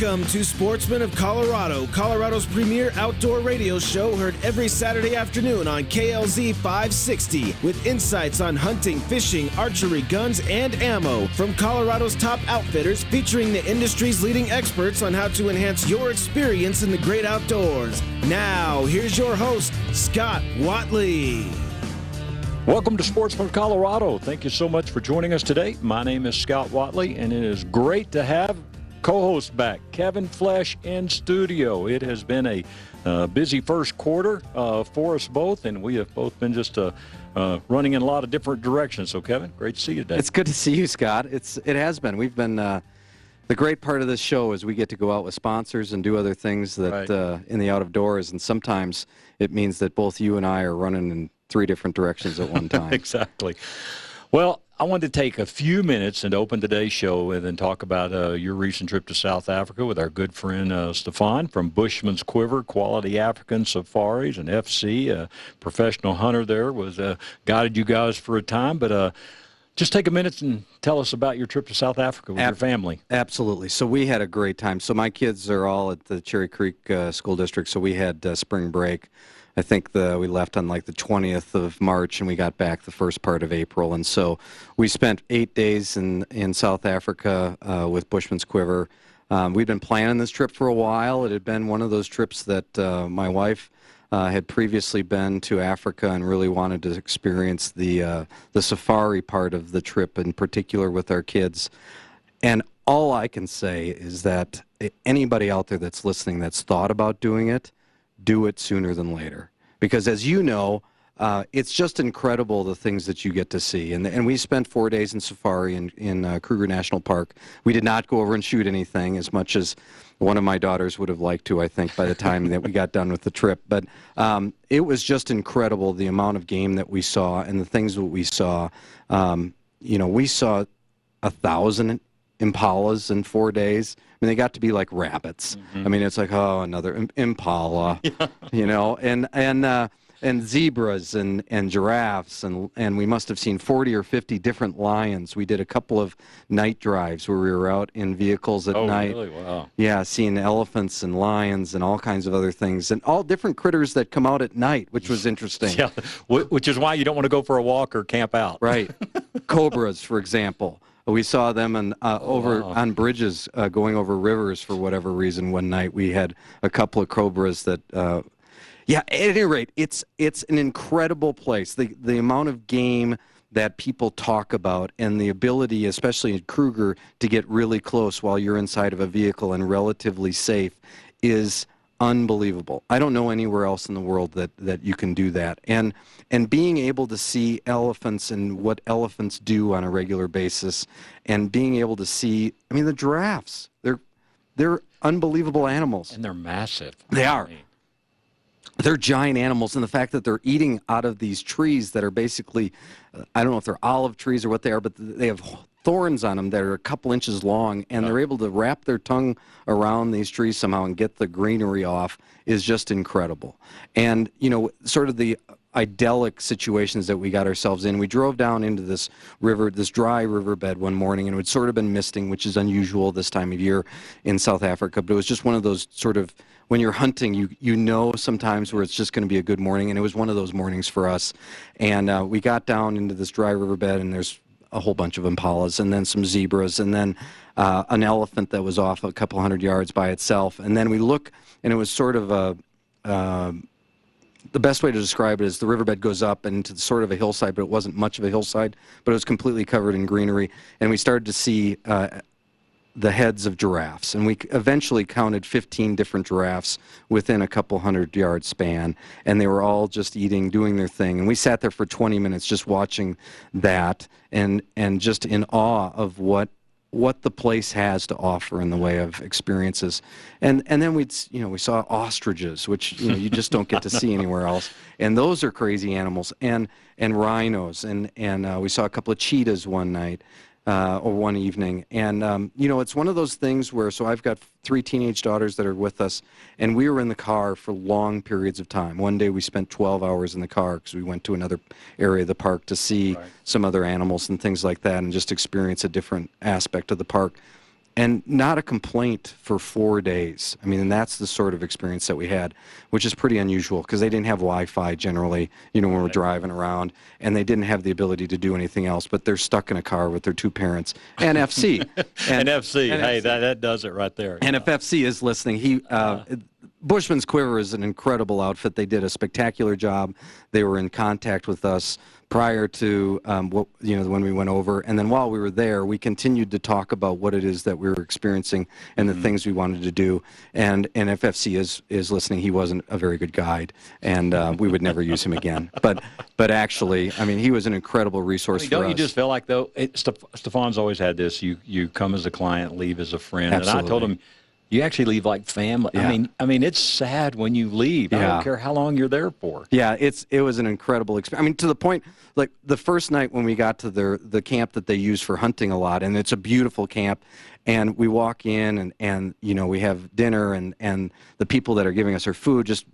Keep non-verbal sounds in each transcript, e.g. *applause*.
Welcome to Sportsman of Colorado, Colorado's premier outdoor radio show heard every Saturday afternoon on KLZ 560 with insights on hunting, fishing, archery, guns, and ammo from Colorado's top outfitters featuring the industry's leading experts on how to enhance your experience in the great outdoors. Now, here's your host, Scott Watley. Welcome to Sportsman of Colorado. Thank you so much for joining us today. My name is Scott Watley, and it is great to have co-host back, Kevin Flesh in studio. It has been a uh, busy first quarter uh, for us both, and we have both been just uh, uh running in a lot of different directions. So, Kevin, great to see you today. It's good to see you, Scott. It's it has been. We've been. Uh, the great part of this show is we get to go out with sponsors and do other things that right. Uh, in the out of doors, and sometimes it means that both you and I are running in three different directions at one *laughs* time. exactly. Well, I wanted to take a few minutes and open today's show and then talk about uh, your recent trip to South Africa with our good friend uh, Stefan from Bushman's Quiver, Quality African Safaris, and FC, a professional hunter there, was uh, guided you guys for a time. But uh, just take a minute and tell us about your trip to South Africa with Ab- your family. Absolutely. So we had a great time. So my kids are all at the Cherry Creek uh, School District, so we had uh, spring break. I think the we left on like the 20th of March and we got back the first part of April. And so we spent eight days in in South Africa uh, with Bushman's Quiver. Um, we'd been planning this trip for a while. It had been one of those trips that uh, my wife uh, had previously been to Africa and really wanted to experience the uh, the safari part of the trip, in particular with our kids. And all I can say is that anybody out there that's listening that's thought about doing it do it sooner than later. Because as you know, uh, it's just incredible the things that you get to see. And, and we spent four days in safari in, in uh, Kruger National Park. We did not go over and shoot anything as much as one of my daughters would have liked to, I think, by the time that we got done with the trip. But um, it was just incredible the amount of game that we saw and the things that we saw. Um, you know, we saw a thousand impalas in four days. I mean, they got to be like rabbits. Mm-hmm. I mean, it's like oh, another impala, *laughs* yeah. you know, and and uh, and zebras and and giraffes and and we must have seen 40 or 50 different lions. We did a couple of night drives where we were out in vehicles at oh, night. Really? Wow. Yeah, seeing elephants and lions and all kinds of other things and all different critters that come out at night, which was interesting. *laughs* yeah, which is why you don't want to go for a walk or camp out. Right. *laughs* Cobras, for example. We saw them on, uh, over wow. on bridges uh, going over rivers for whatever reason. One night we had a couple of cobras that. Uh, yeah, at any rate, it's it's an incredible place. The the amount of game that people talk about and the ability, especially in Kruger, to get really close while you're inside of a vehicle and relatively safe is unbelievable. I don't know anywhere else in the world that, that you can do that. And and being able to see elephants and what elephants do on a regular basis and being able to see I mean the giraffes. They're they're unbelievable animals. And they're massive. They are. They're giant animals, and the fact that they're eating out of these trees that are basically, uh, I don't know if they're olive trees or what they are, but they have thorns on them that are a couple inches long, and they're able to wrap their tongue around these trees somehow and get the greenery off is just incredible. And, you know, sort of the idyllic situations that we got ourselves in. We drove down into this river, this dry riverbed one morning, and it had sort of been misting, which is unusual this time of year in South Africa. But it was just one of those sort of when you're hunting, you you know sometimes where it's just going to be a good morning, and it was one of those mornings for us. And uh, we got down into this dry riverbed, and there's a whole bunch of impalas and then some zebras and then uh, an elephant that was off a couple hundred yards by itself. And then we look, and it was sort of a. Uh, the best way to describe it is the riverbed goes up into sort of a hillside, but it wasn't much of a hillside, but it was completely covered in greenery. And we started to see uh, the heads of giraffes, and we eventually counted 15 different giraffes within a couple hundred yard span, and they were all just eating, doing their thing. And we sat there for 20 minutes just watching that, and and just in awe of what what the place has to offer in the way of experiences. And and then we'd you know we saw ostriches, which you know you just don't get to see anywhere else, and those are crazy animals, and and rhinos, and and uh, we saw a couple of cheetahs one night uh, or one evening. And, um, you know, it's one of those things where, so I've got three teenage daughters that are with us, and we were in the car for long periods of time. One day we spent 12 hours in the car because we went to another area of the park to see right. some other animals and things like that and just experience a different aspect of the park. And not a complaint for four days. I mean, and that's the sort of experience that we had, which is pretty unusual because they didn't have Wi-Fi generally, you know, when we're driving around, and they didn't have the ability to do anything else. But they're stuck in a car with their two parents and FC. *laughs* and, FC, and hey, FC. That, that does it right there. And if FC is listening, he uh, uh, Bushman's Quiver is an incredible outfit. They did a spectacular job. They were in contact with us prior to um, what you know when we went over, and then while we were there, we continued to talk about what it is that we were experiencing and the mm-hmm. things we wanted to do. And and if FC is is listening, he wasn't a very good guide, and uh, we would never use him again. *laughs* But but actually, I mean, he was an incredible resource I mean, don't us. you just feel like though? It, Stefan's always had this. You you come as a client, leave as a friend, Absolutely. and I told him you actually leave like family. Yeah. I mean, I mean, it's sad when you leave. Yeah. I don't care how long you're there for. Yeah, it's it was an incredible experience. I mean, to the point, like the first night when we got to the the camp that they use for hunting a lot, and it's a beautiful camp, and we walk in and and you know we have dinner and and the people that are giving us our food just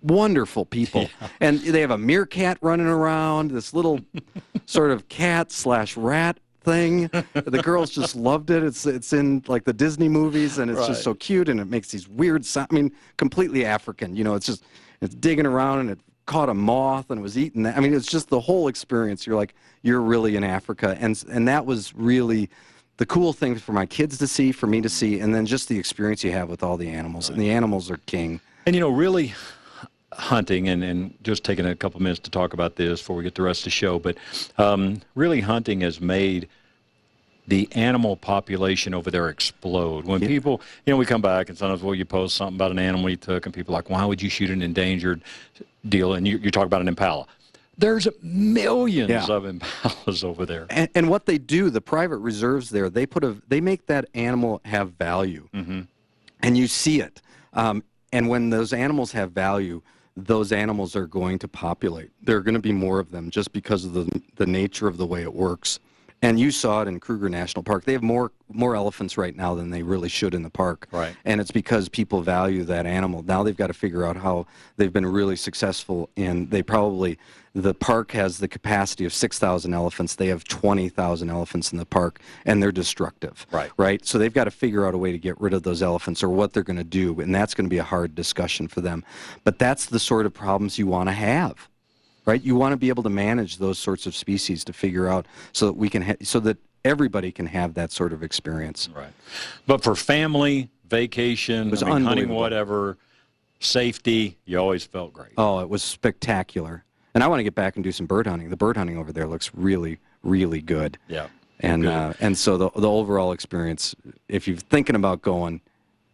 wonderful people *laughs* yeah. and they have a meerkat running around this little *laughs* sort of cat slash rat thing. the girls just *laughs* loved it. It's it's in like the Disney movies, and it's right. just so cute, and it makes these weird sounds. I mean, completely African. You know, it's just it's digging around, and it caught a moth and was eating that. I mean, it's just the whole experience. You're like, you're really in Africa, and and that was really the cool thing for my kids to see, for me to see, and then just the experience you have with all the animals. Right. And the animals are king. And you know, really, hunting, and, and just taking a couple minutes to talk about this before we get the rest of the show, but um, really hunting has made the animal population over there explode. When yeah. people, you know, we come back and sometimes, well, you post something about an animal you took, and people are like, why would you shoot an endangered deal? And you, you talk about an impala. There's millions yeah. of impalas *laughs* over there. And, and, what they do, the private reserves there, they put a, they make that animal have value, mm-hmm. and you see it. Um, and when those animals have value, those animals are going to populate. There are going to be more of them just because of the, the nature of the way it works. And you saw it in Kruger National Park. They have more more elephants right now than they really should in the park. Right. And it's because people value that animal. Now they've got to figure out how they've been really successful and they probably the park has the capacity of 6,000 elephants. They have 20,000 elephants in the park and they're destructive. Right. Right? So they've got to figure out a way to get rid of those elephants or what they're going to do and that's going to be a hard discussion for them. But that's the sort of problems you want to have right? You want to be able to manage those sorts of species to figure out so that we can ha- so that everybody can have that sort of experience. Right. But for family, vacation, I mean, hunting, whatever, safety, you always felt great. Oh, it was spectacular. And I want to get back and do some bird hunting. The bird hunting over there looks really, really good. Yeah. And uh, and so the the overall experience, if you're thinking about going,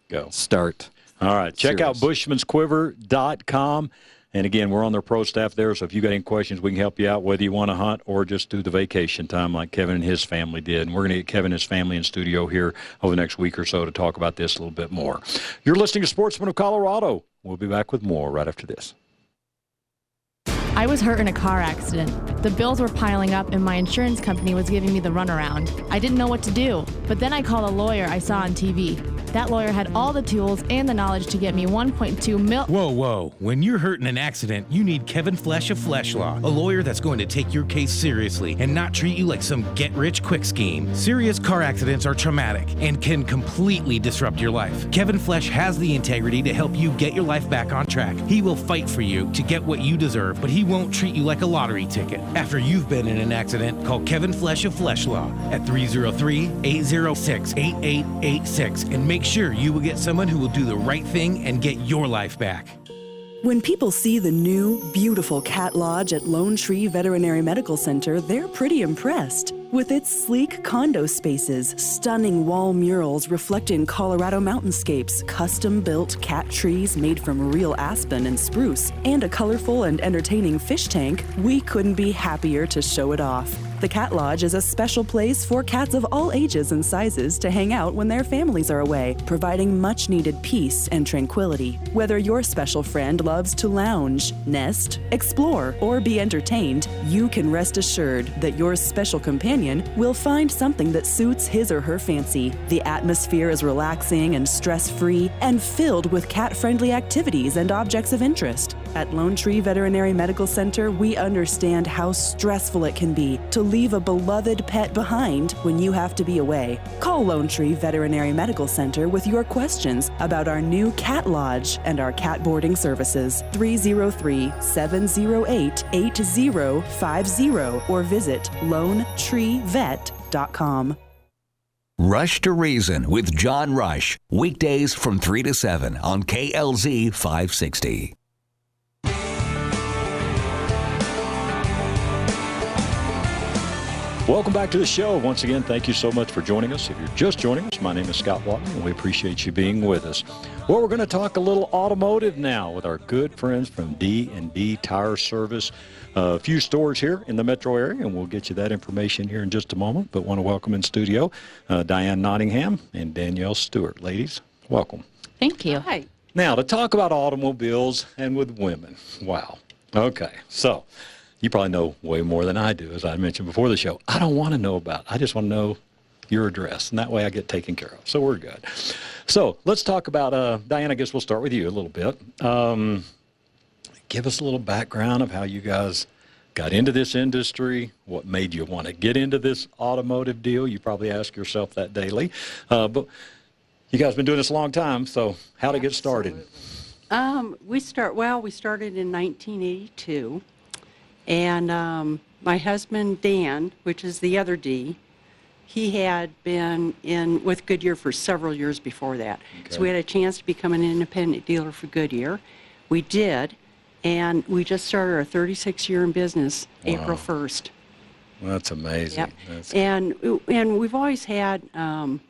go start. All right. Check Serious. out bushmansquiver.com. And again, we're on their pro staff there, so if you've got any questions, we can help you out, whether you want to hunt or just do the vacation time like Kevin and his family did. And we're going to get Kevin and his family in studio here over the next week or so to talk about this a little bit more. You're listening to Sportsman of Colorado. We'll be back with more right after this. I was hurt in a car accident. The bills were piling up, and my insurance company was giving me the runaround. I didn't know what to do, but then I called a lawyer I saw on TV. That lawyer had all the tools and the knowledge to get me 1.2 mil. Whoa, whoa. When you're hurt in an accident, you need Kevin Flesh of Flesh Law, a lawyer that's going to take your case seriously and not treat you like some get rich quick scheme. Serious car accidents are traumatic and can completely disrupt your life. Kevin Flesh has the integrity to help you get your life back on track. He will fight for you to get what you deserve, but he won't treat you like a lottery ticket. After you've been in an accident, call Kevin Flesh of Flesh Law at 303 806 8886 and make sure you will get someone who will do the right thing and get your life back. When people see the new, beautiful Cat Lodge at Lone Tree Veterinary Medical Center, they're pretty impressed. With its sleek condo spaces, stunning wall murals reflecting Colorado mountainscapes, custom built cat trees made from real aspen and spruce, and a colorful and entertaining fish tank, we couldn't be happier to show it off. The Cat Lodge is a special place for cats of all ages and sizes to hang out when their families are away, providing much needed peace and tranquility. Whether your special friend loves to lounge, nest, explore, or be entertained, you can rest assured that your special companion will find something that suits his or her fancy. The atmosphere is relaxing and stress free and filled with cat friendly activities and objects of interest. At Lone Tree Veterinary Medical Center, we understand how stressful it can be to leave a beloved pet behind when you have to be away. Call Lone Tree Veterinary Medical Center with your questions about our new cat lodge and our cat boarding services. 303 708 8050 or visit lonetreevet.com. Rush to Reason with John Rush. Weekdays from 3 to 7 on KLZ 560. Welcome back to the show. Once again, thank you so much for joining us. If you're just joining us, my name is Scott Walton, and we appreciate you being with us. Well, we're going to talk a little automotive now with our good friends from D&D Tire Service. Uh, a few stores here in the metro area, and we'll get you that information here in just a moment. But want to welcome in studio uh, Diane Nottingham and Danielle Stewart. Ladies, welcome. Thank you. Hi. Now, to talk about automobiles and with women. Wow. Okay. So, you probably know way more than I do, as I mentioned before the show. I don't want to know about. I just want to know your address, and that way I get taken care of. So we're good. So let's talk about uh, Diane. I guess we'll start with you a little bit. Um, give us a little background of how you guys got into this industry. What made you want to get into this automotive deal? You probably ask yourself that daily, uh, but you guys have been doing this a long time. So how to get started? Um, we start well. We started in 1982, and um, my husband Dan, which is the other D, he had been in with Goodyear for several years before that. So we had a chance to become an independent dealer for Goodyear. We did, and we just started our 36 year in business April 1st. That's amazing. Yep. That's, And and we've always had um,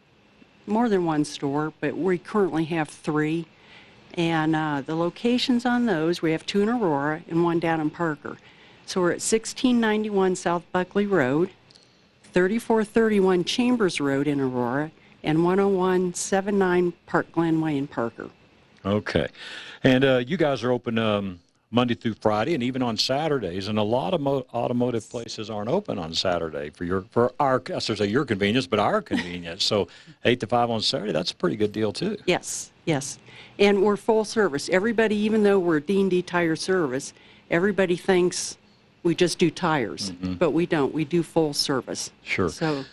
more than one store, but we currently have three. And uh, the locations on those, we have two in Aurora and one down in Parker. So we're at 1691 South Buckley Road, 3431 Chambers Road in Aurora, and 10179 Park Glenway in Parker. Okay. And uh, you guys are open um, Monday through Friday and even on Saturdays. And a lot of mo- automotive places aren't open on Saturday for your for our I gonna say your convenience, but our convenience. so eight to five on Saturday, that's a pretty good deal too. Yes, yes. And we're full service. Everybody, even though we're D&D Tire Service, everybody thinks we just do tires, but we don't. We do full service. Mm-hmm. Sure. So,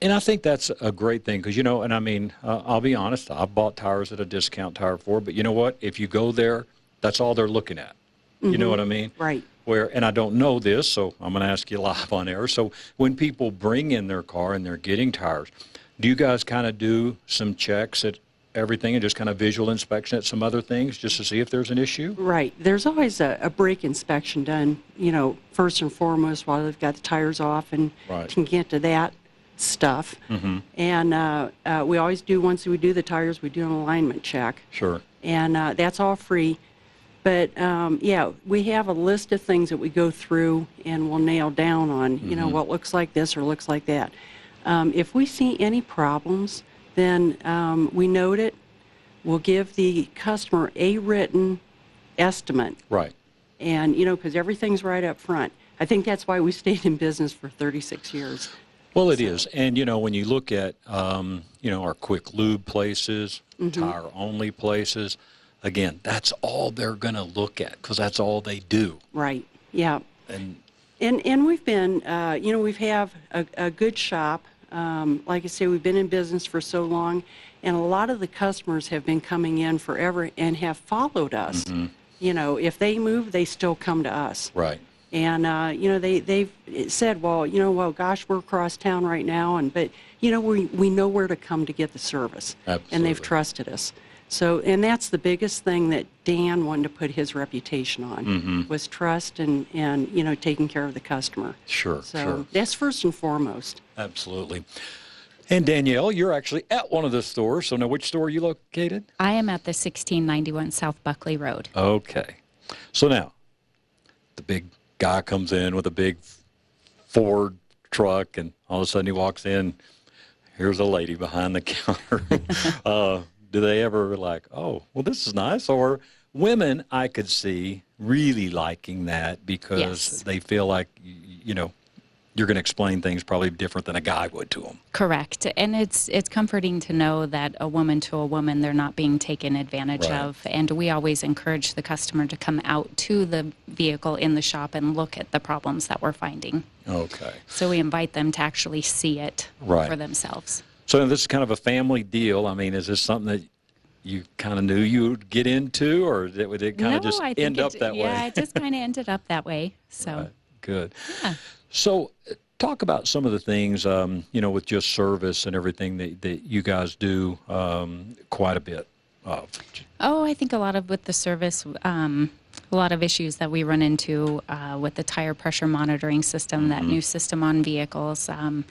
And I think that's a great thing because, you know, and I mean, uh, I'll be honest, I've bought tires at a discount tire for, but you know what? If you go there, that's all they're looking at. You know what I mean? right. Where, and I don't know this, so I'm going to ask you *laughs* live on air. So when people bring in their car and they're getting tires, do you guys kind of do some checks at everything and just kind of visual inspection at some other things just to see if there's an issue? Right. There's always a, a brake inspection done, you know, first and foremost while they've got the tires off and Right. can get to that stuff. Mm-hmm. And uh, uh, we always do, once we do the tires, we do an alignment check. Sure. and uh, that's all free. But um, yeah, we have a list of things that we go through and we'll nail down on, you know, what looks like this or looks like that. Um, if we see any problems, then um, we note it. We'll give the customer a written estimate, Right. and you know, because everything's right up front. I think that's why we stayed in business for 36 years. Well, it is, and you know when you look at um, you know our quick lube places, tire only places, again, that's all they're going to look at because that's all they do. Right. Yeah. And And and we've been, uh, you know, we've have a, a good shop. Um, like I say, we've been in business for so long, and a lot of the customers have been coming in forever and have followed us. You know, if they move, they still come to us. right, And uh, you know, they they've said, well, you know, well, gosh, we're across town right now, and but you know, we we know where to come to get the service, and they've trusted us. So, and that's the biggest thing that Dan wanted to put his reputation on was trust and and you know taking care of the customer. sure, So sure, that's first and foremost. absolutely. And Danielle, you're actually at one of the stores. So now, which store are you located? I am at the 1691 South Buckley Road. Okay. So now, the big guy comes in with a big Ford truck, and all of a sudden he walks in. Here's a lady behind the counter. *laughs* uh, do they ever like, oh, well, this is nice? Or women, I could see really liking that because Yes. they feel like, you know, you're going to explain things probably different than a guy would to them. Correct. And it's it's comforting to know that a woman to a woman they're not being taken advantage Right. of. And we always encourage the customer to come out to the vehicle in the shop and look at the problems that we're finding. Okay. So we invite them to actually see it Right. for themselves. So this is kind of a family deal. I mean, is this something that you kind of knew you would get into, or did it, it kind no, of just end up that yeah, way? Yeah, it just kind of ended up that way. So Right. Good. yeah. So, talk about some of the things, um, you know, with just service and everything that, that you guys do um, quite a bit of. Oh, I think a lot of with the service, um, a lot of issues that we run into uh, with the tire pressure monitoring system, that Mm-hmm. new system on vehicles, um,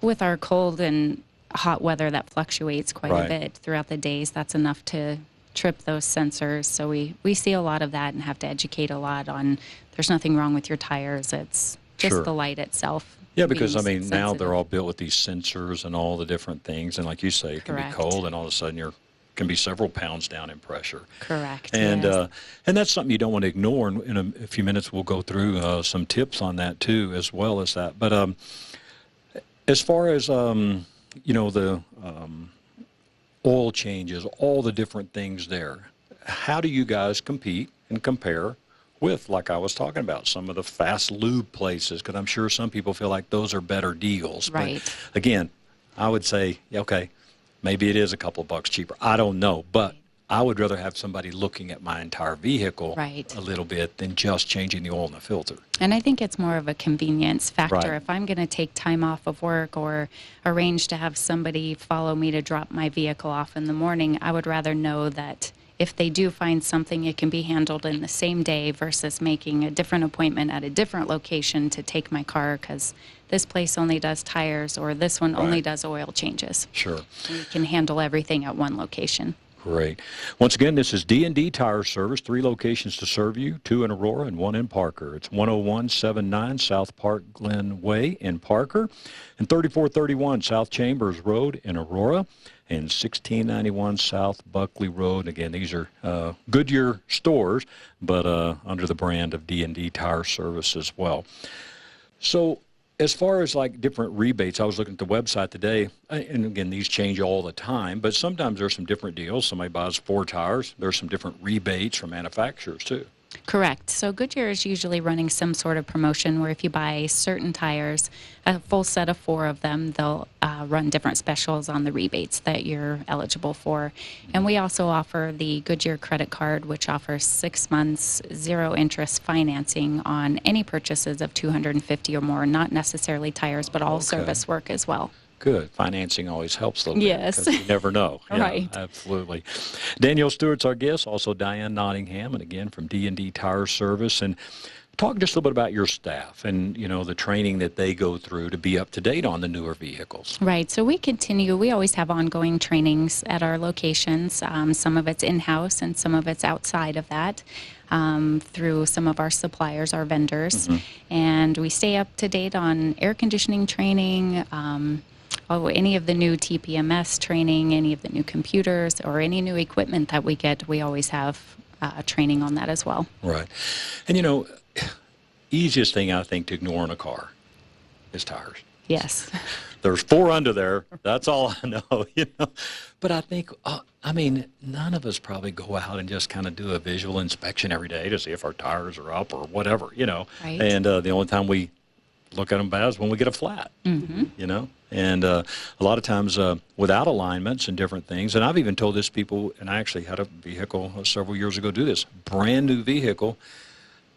with our cold and hot weather that fluctuates quite Right. a bit throughout the days. That's enough to trip those sensors. So we we see a lot of that and have to educate a lot on. There's nothing wrong with your tires. It's just Sure. the light itself. Yeah, because I mean, now they're all built with these sensors and all the different things, and like you say, it can Correct. be cold, and all of a sudden you're can be several pounds down in pressure. correct. And yes. uh, and that's something you don't want to ignore. And in a, a few minutes, we'll go through uh, some tips on that too, as well as that. But um, as far as um, you know, the um, oil changes, all the different things there. How do you guys compete and compare with, like I was talking about, some of the fast lube places? Because I'm sure some people feel like those are better deals. Right. But again, I would say, okay, maybe it is a couple of bucks cheaper. I don't know, but I would rather have somebody looking at my entire vehicle Right. a little bit than just changing the oil in the filter. And I think it's more of a convenience factor. Right. If I'm going to take time off of work or arrange to have somebody follow me to drop my vehicle off in the morning, I would rather know that if they do find something, it can be handled in the same day versus making a different appointment at a different location to take my car because this place only does tires or this one only does oil changes. Sure. We can handle everything at one location. Great. Once again, this is D&D Tire Service, three locations to serve you, two in Aurora and one in Parker. It's 10179 South Park Glen Way in Parker and 3431 South Chambers Road in Aurora and 1691 South Buckley Road. Again, these are uh, Goodyear stores, but uh, under the brand of D&D Tire Service as well. So, as far as like different rebates, I was looking at the website today, uh, and again, these change all the time, but sometimes there's some different deals. Somebody buys four tires, there's some different rebates from manufacturers too. Correct. So Goodyear is usually running some sort of promotion where if you buy certain tires, a full set of four of them, they'll uh, run different specials on the rebates that you're eligible for. And we also offer the Goodyear credit card, which offers six months zero interest financing on any purchases of 250 or more, not necessarily tires, but all Okay. service work as well. Good. Financing always helps a little Yes. bit. 'cause you never know. *laughs* Yeah, Right. Absolutely. Danielle Stewart's our guest, also Diane Nottingham, and again from D&D Tire Service. And talk just a little bit about your staff and, you know, the training that they go through to be up to date on the newer vehicles. Right. So we continue. We always have ongoing trainings at our locations. Um, some of it's in house and some of it's outside of that um, through some of our suppliers, our vendors. And we stay up to date on air conditioning training. Um, Oh, any of the new TPMS training, any of the new computers, or any new equipment that we get, we always have uh, training on that as well. Right. And, you know, easiest thing I think to ignore in a car is tires. Yes. *laughs* There's four under there. That's all I know, *laughs* you know. But I think, uh, I mean, none of us probably go out and just kind of do a visual inspection every day to see if our tires are up or whatever, you know. Right. And uh, the only time we look at them bad is when we get a flat, Mm-hmm. you know. And uh, a lot of times uh, without alignments and different things. And I've even told this people, and I actually had a vehicle several years ago do this, brand new vehicle.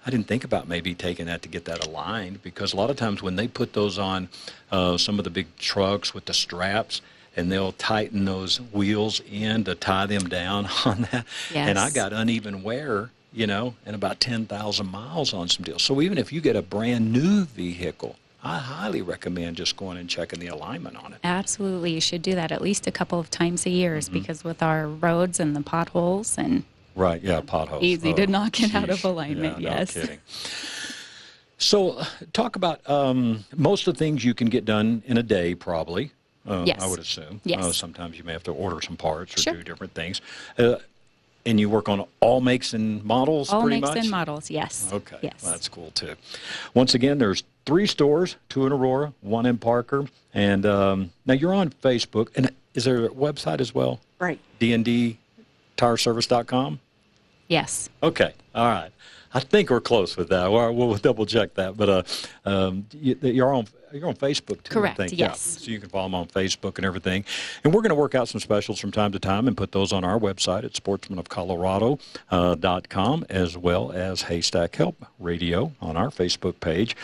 I didn't think about maybe taking that to get that aligned because a lot of times when they put those on uh, some of the big trucks with the straps and they'll tighten those wheels in to tie them down *laughs* on that. And I got uneven wear, you know, and about 10,000 miles on some deals. So even if you get a brand new vehicle, I highly recommend just going and checking the alignment on it. Absolutely. You should do that at least a couple of times a year Mm-hmm. because with our roads and the potholes and Right, yeah, potholes. Easy to Oh, knock it out of alignment, Yeah, yes. No kidding. So, uh, talk about um, most of the things you can get done in a day, probably. Uh, I would assume. Yes. Uh, sometimes you may have to order some parts or Sure. do different things. And you work on all makes and models, All pretty much? All makes and models, yes. Okay, Yes. well, that's cool too. Once again, there's three stores: two in Aurora, one in Parker, and um, now you're on Facebook. And is there a website as well? Right. dndtireservice.com. Yes. Okay, all right. I think we're close with that. We'll, we'll double check that. But uh, um, you, you're on you're on Facebook too. Correct, I think. yes. Yeah. So you can follow them on Facebook and everything. And we're going to work out some specials from time to time and put those on our website at sportsmanofcolorado.com as well as Haystack Help Radio on our Facebook page.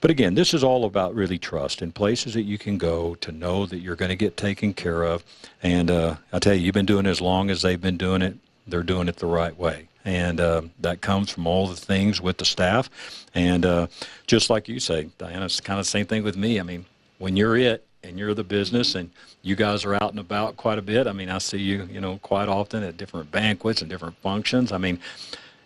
But again, this is all about really trust and places that you can go to know that you're going to get taken care of. And uh, I tell you, you've been doing it as long as they've been doing it. They're doing it the right way. And uh, that comes from all the things with the staff. And uh, just like you say, Diana, it's kind of the same thing with me. I mean, when you're it and you're the business and you guys are out and about quite a bit, I mean, I see you, you know, quite often at different banquets and different functions. I mean,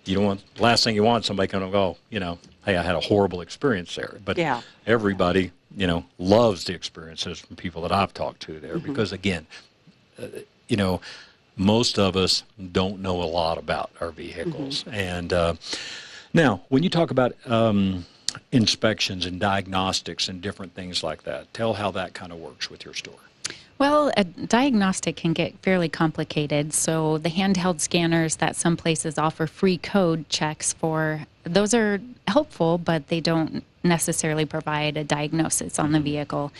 you don't want last thing you want somebody coming to go, you know, hey, I had a horrible experience there. But Yeah. everybody, you know, loves the experiences from people that I've talked to there because again, uh, you know, most of us don't know a lot about our vehicles. And uh, now, when you talk about um, inspections and diagnostics and different things like that, tell how that kind of works with your store. Well, a diagnostic can get fairly complicated. So the handheld scanners that some places offer free code checks for, those are helpful, but they don't necessarily provide a diagnosis on the vehicle.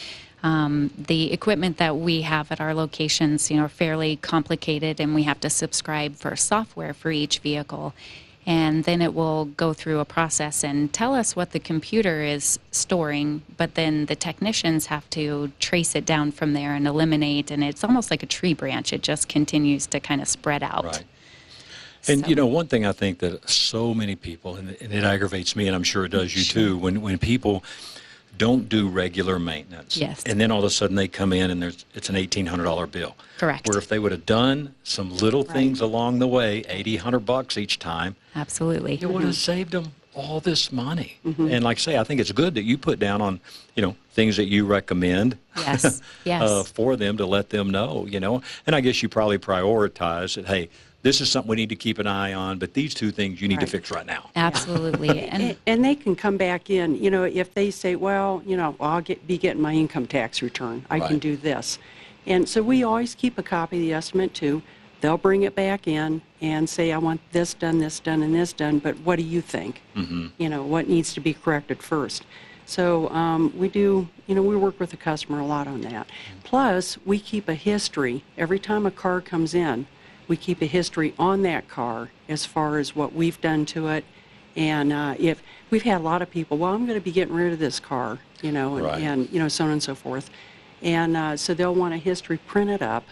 Um, the equipment that we have at our locations, you know, are fairly complicated, and we have to subscribe for software for each vehicle. And then it will go through a process and tell us what the computer is storing but then the technicians have to trace it down from there and eliminate and it's almost like a tree branch. It just continues to kind of spread out. Right. And So- you know, one thing I think that so many people, and it, and it aggravates me, and I'm sure it does you too, when when people don't do regular maintenance, Yes. and then all of a sudden they come in and there's it's an eighteen hundred dollar bill. Correct. Where if they would have done some little things along the way, eighty hundred bucks each time, absolutely it would have saved them all this money. And like I say, I think it's good that you put down on, you know, things that you recommend Yes, *laughs* yes. uh, for them to let them know, you know. And I guess you probably prioritize that, hey, this is something we need to keep an eye on, but these two things you need to Right. fix right now. absolutely And, and and they can come back in, you know, if they say, well, you know, I'll get, be getting my income tax return, I can Right. do this. And so we always keep a copy of the estimate too. They'll bring it back in and say, I want this done, this done, and this done, but what do you think? You know, what needs to be corrected first? So um, we do, you know, we work with the customer a lot on that. Plus, we keep a history. Every time a car comes in, we keep a history on that car as far as what we've done to it. And uh, if we've had a lot of people, well, I'm going to be getting rid of this car, you know, and, Right. and you know, so on and so forth. And uh, so they'll want a history printed up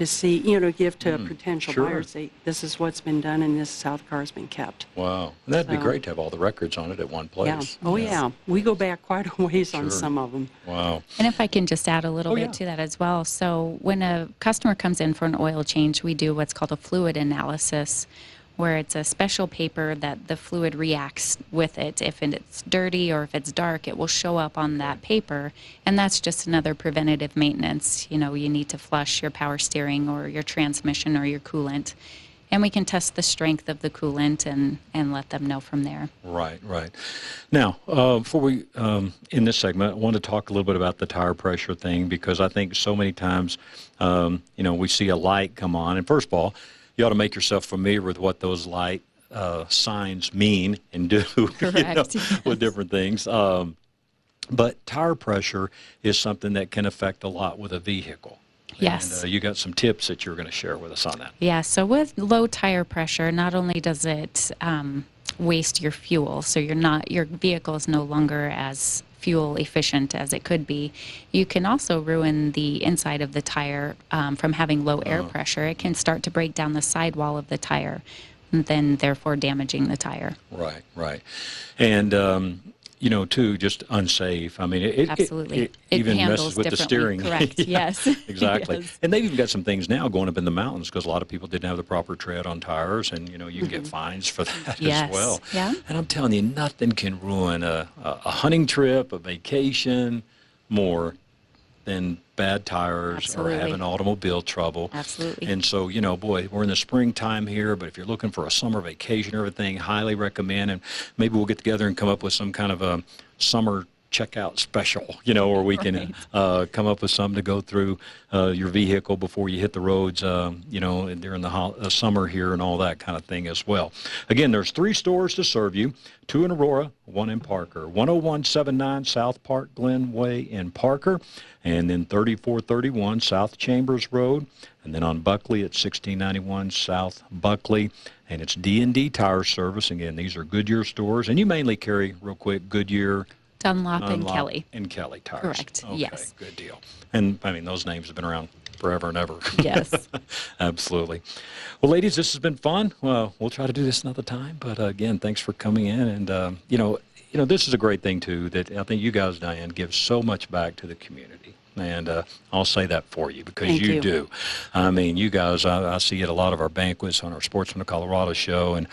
to see, you know, give to a potential sure. buyer, say, this is what's been done and this is how the car's been kept. Wow. And that'd be great to have all the records on it at one place. Oh, yeah. Oh, yeah. We go back quite a ways on some of them. Wow. And if I can just add a little Oh, bit yeah. to that as well. So, when a customer comes in for an oil change, we do what's called a fluid analysis, where it's a special paper that the fluid reacts with it. If it's dirty or if it's dark, it will show up on that paper. And that's just another preventative maintenance. You know, you need to flush your power steering or your transmission or your coolant. And we can test the strength of the coolant and, and let them know from there. Right, right. Now, uh, before we um, in this segment, I want to talk a little bit about the tire pressure thing because I think so many times, um, you know, we see a light come on, and first of all, you ought to make yourself familiar with what those light uh, signs mean and do *laughs* you know, *laughs* yes. with different things. Um, but tire pressure is something that can affect a lot with a vehicle. Yes. And uh, you got some tips that you're going to share with us on that. Yeah, so with low tire pressure, not only does it um, waste your fuel, so you're not your vehicle is no longer as fuel efficient as it could be. You can also ruin the inside of the tire um, from having low air pressure. It can start to break down the sidewall of the tire, and then therefore damaging the tire. Right, right. And, um, you know, too, just unsafe. I mean, it, it- Absolutely. it, It even messes with the steering. Correct, *laughs* Yeah, *laughs* yes. exactly. Yes. And they've even got some things now going up in the mountains because a lot of people didn't have the proper tread on tires, and, you know, you can get fines for *laughs* that Mm-hmm. Yes, as well. yeah. And I'm telling you, nothing can ruin a, a, a hunting trip, a vacation more than bad tires Absolutely. or having automobile trouble. Absolutely. And so, you know, boy, we're in the springtime here, but if you're looking for a summer vacation or everything, highly recommend. And maybe we'll get together and come up with some kind of a summer checkout special, you know, or we can *laughs* Right. uh, come up with some to go through uh, your vehicle before you hit the roads, um, you know, during the hol- uh, summer here and all that kind of thing as well. Again, there's three stores to serve you, two in Aurora, one in Parker. 10179 South Park Glen Way in Parker, and then 3431 South Chambers Road, and then on Buckley at 1691 South Buckley. And it's D&D Tire Service. Again, these are Goodyear stores, and you mainly carry, real quick, Goodyear, Dunlop and Dunlop Kelly. And Kelly tires. Correct, Okay, yes. Good deal. And I mean, those names have been around forever and ever. *laughs* Yes. Absolutely. Well, ladies, this has been fun. Well, we'll try to do this another time. But uh, again, thanks for coming in. And um, you know, you know, this is a great thing too. That I think you guys, Diane, give so much back to the community. And uh, I'll say that for you because you, you. do. I mean, you guys, I, I see at a lot of our banquets on our Sportsman of Colorado show, and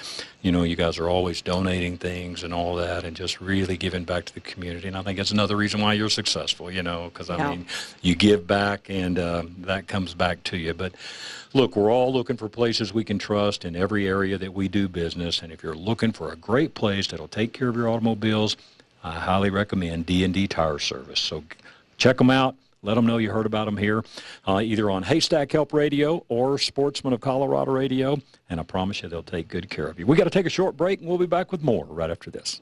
you know, you guys are always donating things and all that, and just really giving back to the community. And I think that's another reason why you're successful. You know, because I Yeah. mean, you give back, and uh, that comes back to you. But look, we're all looking for places we can trust in every area that we do business. And if you're looking for a great place that'll take care of your automobiles, I highly recommend D&D Tire Service. So check them out. Let them know you heard about them here, uh, either on Haystack Help Radio or Sportsman of Colorado Radio. And I promise you they'll take good care of you. We got to take a short break, and we'll be back with more right after this.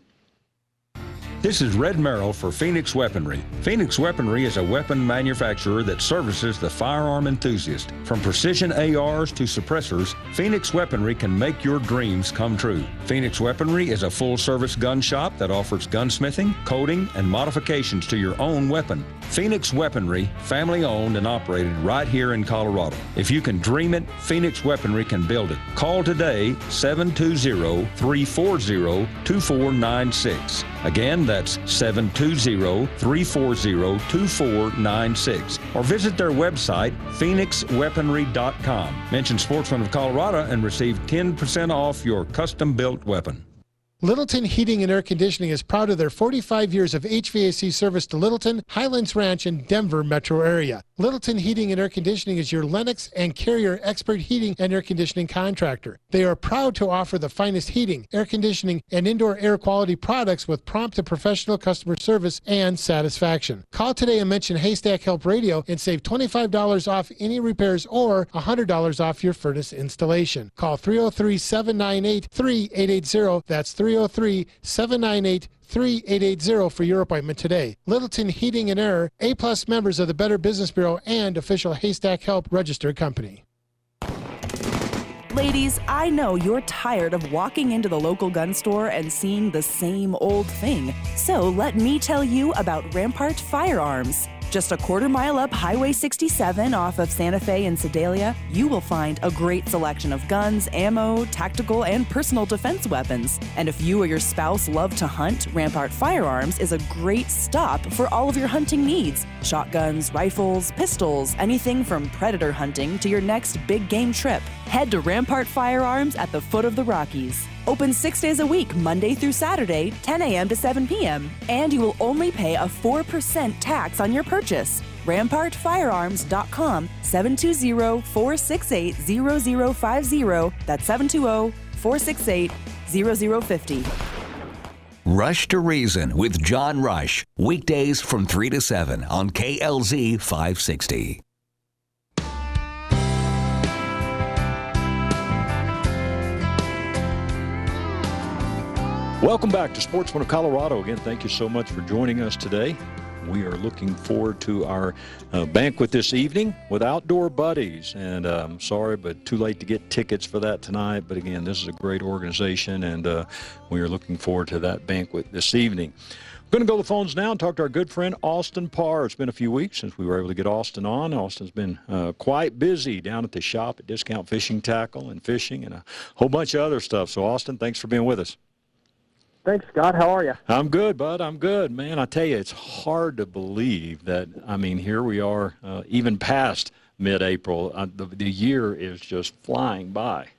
This is Red Merrill for Phoenix Weaponry. Phoenix Weaponry is a weapon manufacturer that services the firearm enthusiast. From precision ARs to suppressors, Phoenix Weaponry can make your dreams come true. Phoenix Weaponry is a full service gun shop that offers gunsmithing, coating, and modifications to your own weapon. Phoenix Weaponry, family owned and operated right here in Colorado. If you can dream it, Phoenix Weaponry can build it. Call today 720 340 2496. Again, that's 720 340 2496. Or visit their website, phoenixweaponry.com. Mention Sportsman of Colorado and receive 10% off your custom built weapon. Littleton Heating and Air Conditioning is proud of their 45 years of HVAC service to Littleton, Highlands Ranch, and Denver metro area. Littleton Heating and Air Conditioning is your Lennox and Carrier expert heating and air conditioning contractor. They are proud to offer the finest heating, air conditioning, and indoor air quality products with prompt and professional customer service and satisfaction. Call today and mention Haystack Help Radio and save $25 off any repairs or $100 off your furnace installation. Call 303 798 3880. That's 303 798 3880 for your appointment today. Littleton Heating and Air, A plus members of the Better Business Bureau and official Haystack Help registered company. Ladies, I know you're tired of walking into the local gun store and seeing the same old thing. So let me tell you about Rampart Firearms. Just a quarter mile up Highway 67 off of Santa Fe and Sedalia, you will find a great selection of guns, ammo, tactical, and personal defense weapons. And if you or your spouse love to hunt, Rampart Firearms is a great stop for all of your hunting needs shotguns, rifles, pistols, anything from predator hunting to your next big game trip. Head to Rampart Firearms at the foot of the Rockies. Open six days a week, Monday through Saturday, 10 a.m. to 7 p.m. And you will only pay a 4% tax on your purchase. RampartFirearms.com 720 468 0050. That's 720 468 0050. Rush to Reason with John Rush. Weekdays from 3 to 7 on KLZ 560. Welcome back to Sportsman of Colorado. Again, thank you so much for joining us today. We are looking forward to our uh, banquet this evening with Outdoor Buddies. And uh, I'm sorry, but too late to get tickets for that tonight. But again, this is a great organization, and uh, we are looking forward to that banquet this evening. We're going to go to the phones now and talk to our good friend Austin Parr. It's been a few weeks since we were able to get Austin on. Austin's been uh, quite busy down at the shop at Discount Fishing Tackle and fishing and a whole bunch of other stuff. So, Austin, thanks for being with us. Thanks, Scott. How are you? I'm good, bud. I'm good, man. I tell you, it's hard to believe that. I mean, here we are, uh, even past mid-April. Uh, the, the year is just flying by.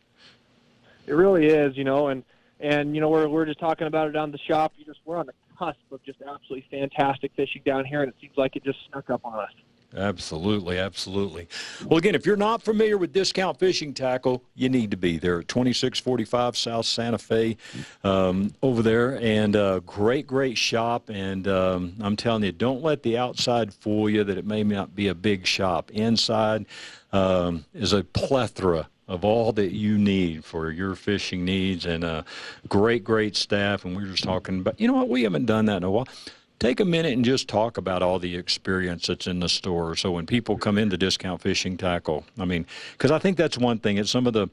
It really is, you know, and and you know we're we're just talking about it down the shop. You just we're on the cusp of just absolutely fantastic fishing down here, and it seems like it just snuck up on us. Absolutely, absolutely. Well, again, if you're not familiar with Discount Fishing Tackle, you need to be there at 2645 South Santa Fe um, over there. And uh, great, great shop. And um, I'm telling you, don't let the outside fool you that it may not be a big shop. Inside um, is a plethora of all that you need for your fishing needs and a great, great staff. And we are just talking about, you know what, we haven't done that in a while take a minute and just talk about all the experience that's in the store. So when people come into Discount Fishing Tackle, I mean, because I think that's one thing. At some of the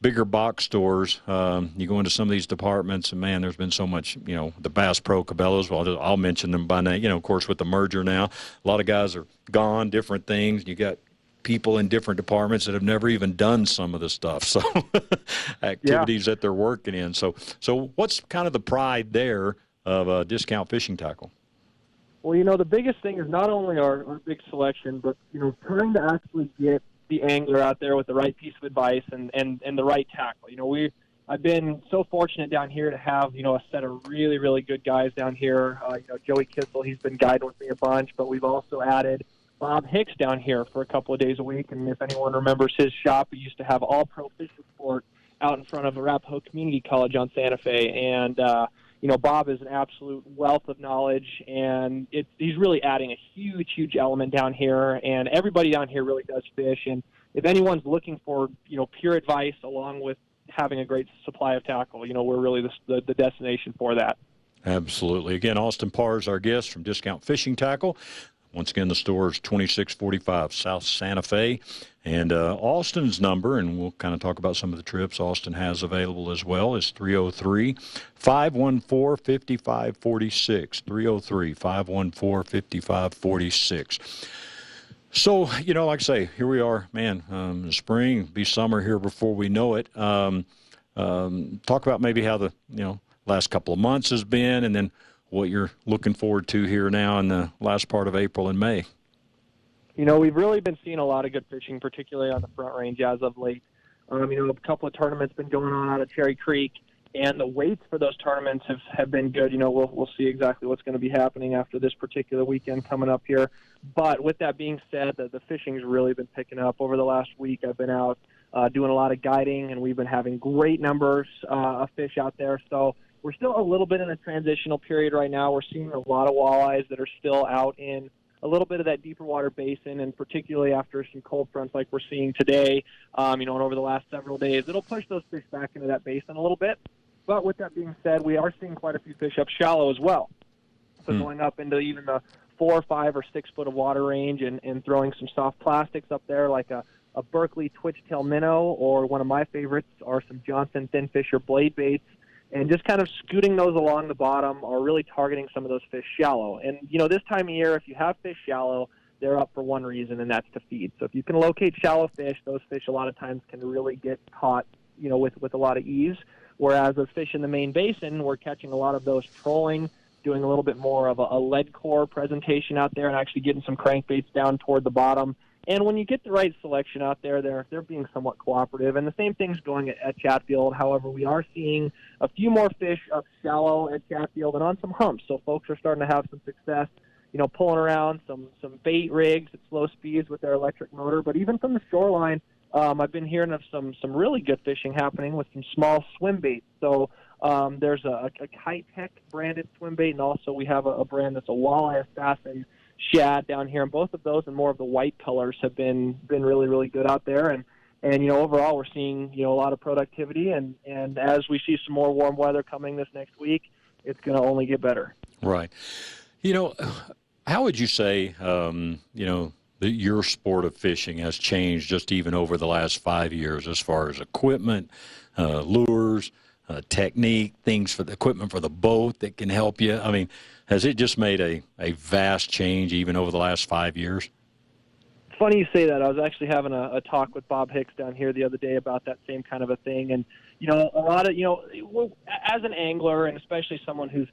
bigger box stores, um, you go into some of these departments, and man, there's been so much, you know, the Bass Pro Cabela's. Well, I'll mention them by name. You know, of course, with the merger now, a lot of guys are gone, different things. You got people in different departments that have never even done some of the stuff. *laughs* So *laughs* activities yeah. that they're working in. So, so what's kind of the pride there of a discount fishing tackle? Well, you know, the biggest thing is not only our, our big selection, but you know, trying to actually get the angler out there with the right piece of advice and and and the right tackle. You know, we I've been so fortunate down here to have you know a set of really really good guys down here. Uh, you know, Joey Kissel, he's been guiding with me a bunch, but we've also added Bob Hicks down here for a couple of days a week. And if anyone remembers his shop, he used to have all pro fish sport out in front of Arapahoe Community College on Santa Fe, and uh, you know, Bob is an absolute wealth of knowledge, and it's, he's really adding a huge, huge element down here. And everybody down here really does fish. And if anyone's looking for, you know, pure advice along with having a great supply of tackle, you know, we're really the, the, the destination for that. Absolutely. Again, Austin Parr is our guest from Discount Fishing Tackle. Once again, the store is 2645 South Santa Fe. And uh, Austin's number, and we'll kind of talk about some of the trips Austin has available as well, is 303 514 5546. 303 514 5546. So, you know, like I say, here we are, man, um, spring, be summer here before we know it. Um, um, talk about maybe how the, you know, last couple of months has been, and then what you're looking forward to here now in the last part of April and May. You know, we've really been seeing a lot of good fishing, particularly on the Front Range as of late. Um, you know, a couple of tournaments been going on out of Cherry Creek, and the weights for those tournaments have, have been good. You know, we'll we'll see exactly what's going to be happening after this particular weekend coming up here. But with that being said, the, the fishing's really been picking up over the last week. I've been out uh, doing a lot of guiding, and we've been having great numbers uh, of fish out there. So we're still a little bit in a transitional period right now. We're seeing a lot of walleyes that are still out in a little bit of that deeper water basin, and particularly after some cold fronts like we're seeing today, um, you know, and over the last several days, it'll push those fish back into that basin a little bit. But with that being said, we are seeing quite a few fish up shallow as well. So hmm. going up into even the four, or five, or six foot of water range, and, and throwing some soft plastics up there, like a, a Berkley twitch tail minnow, or one of my favorites are some Johnson ThinFisch or blade baits and just kind of scooting those along the bottom or really targeting some of those fish shallow. And, you know, this time of year, if you have fish shallow, they're up for one reason, and that's to feed. So if you can locate shallow fish, those fish a lot of times can really get caught, you know, with, with a lot of ease. Whereas those fish in the main basin, we're catching a lot of those trolling, doing a little bit more of a, a lead core presentation out there and actually getting some crankbaits down toward the bottom and when you get the right selection out there, they're they're being somewhat cooperative. And the same thing's going at, at Chatfield. However, we are seeing a few more fish up shallow at Chatfield and on some humps. So folks are starting to have some success, you know, pulling around some some bait rigs at slow speeds with their electric motor. But even from the shoreline, um, I've been hearing of some some really good fishing happening with some small swim baits. So um, there's a, a Keitech branded swim bait, and also we have a, a brand that's a walleye assassin shad down here, and both of those and more of the white colors have been been really really good out there. And and you know overall we're seeing you know a lot of productivity, and and as we see some more warm weather coming this next week, it's going to only get better. Right. You know, how would you say um, you know that your sport of fishing has changed just even over the last five years as far as equipment, uh, lures, uh, technique, things for the equipment for the boat that can help you? I mean has it just made a, a vast change even over the last five years? Funny you say that. I was actually having a, a talk with Bob Hicks down here the other day about that same kind of a thing. And, you know, a lot of, you know, as an angler and especially someone who's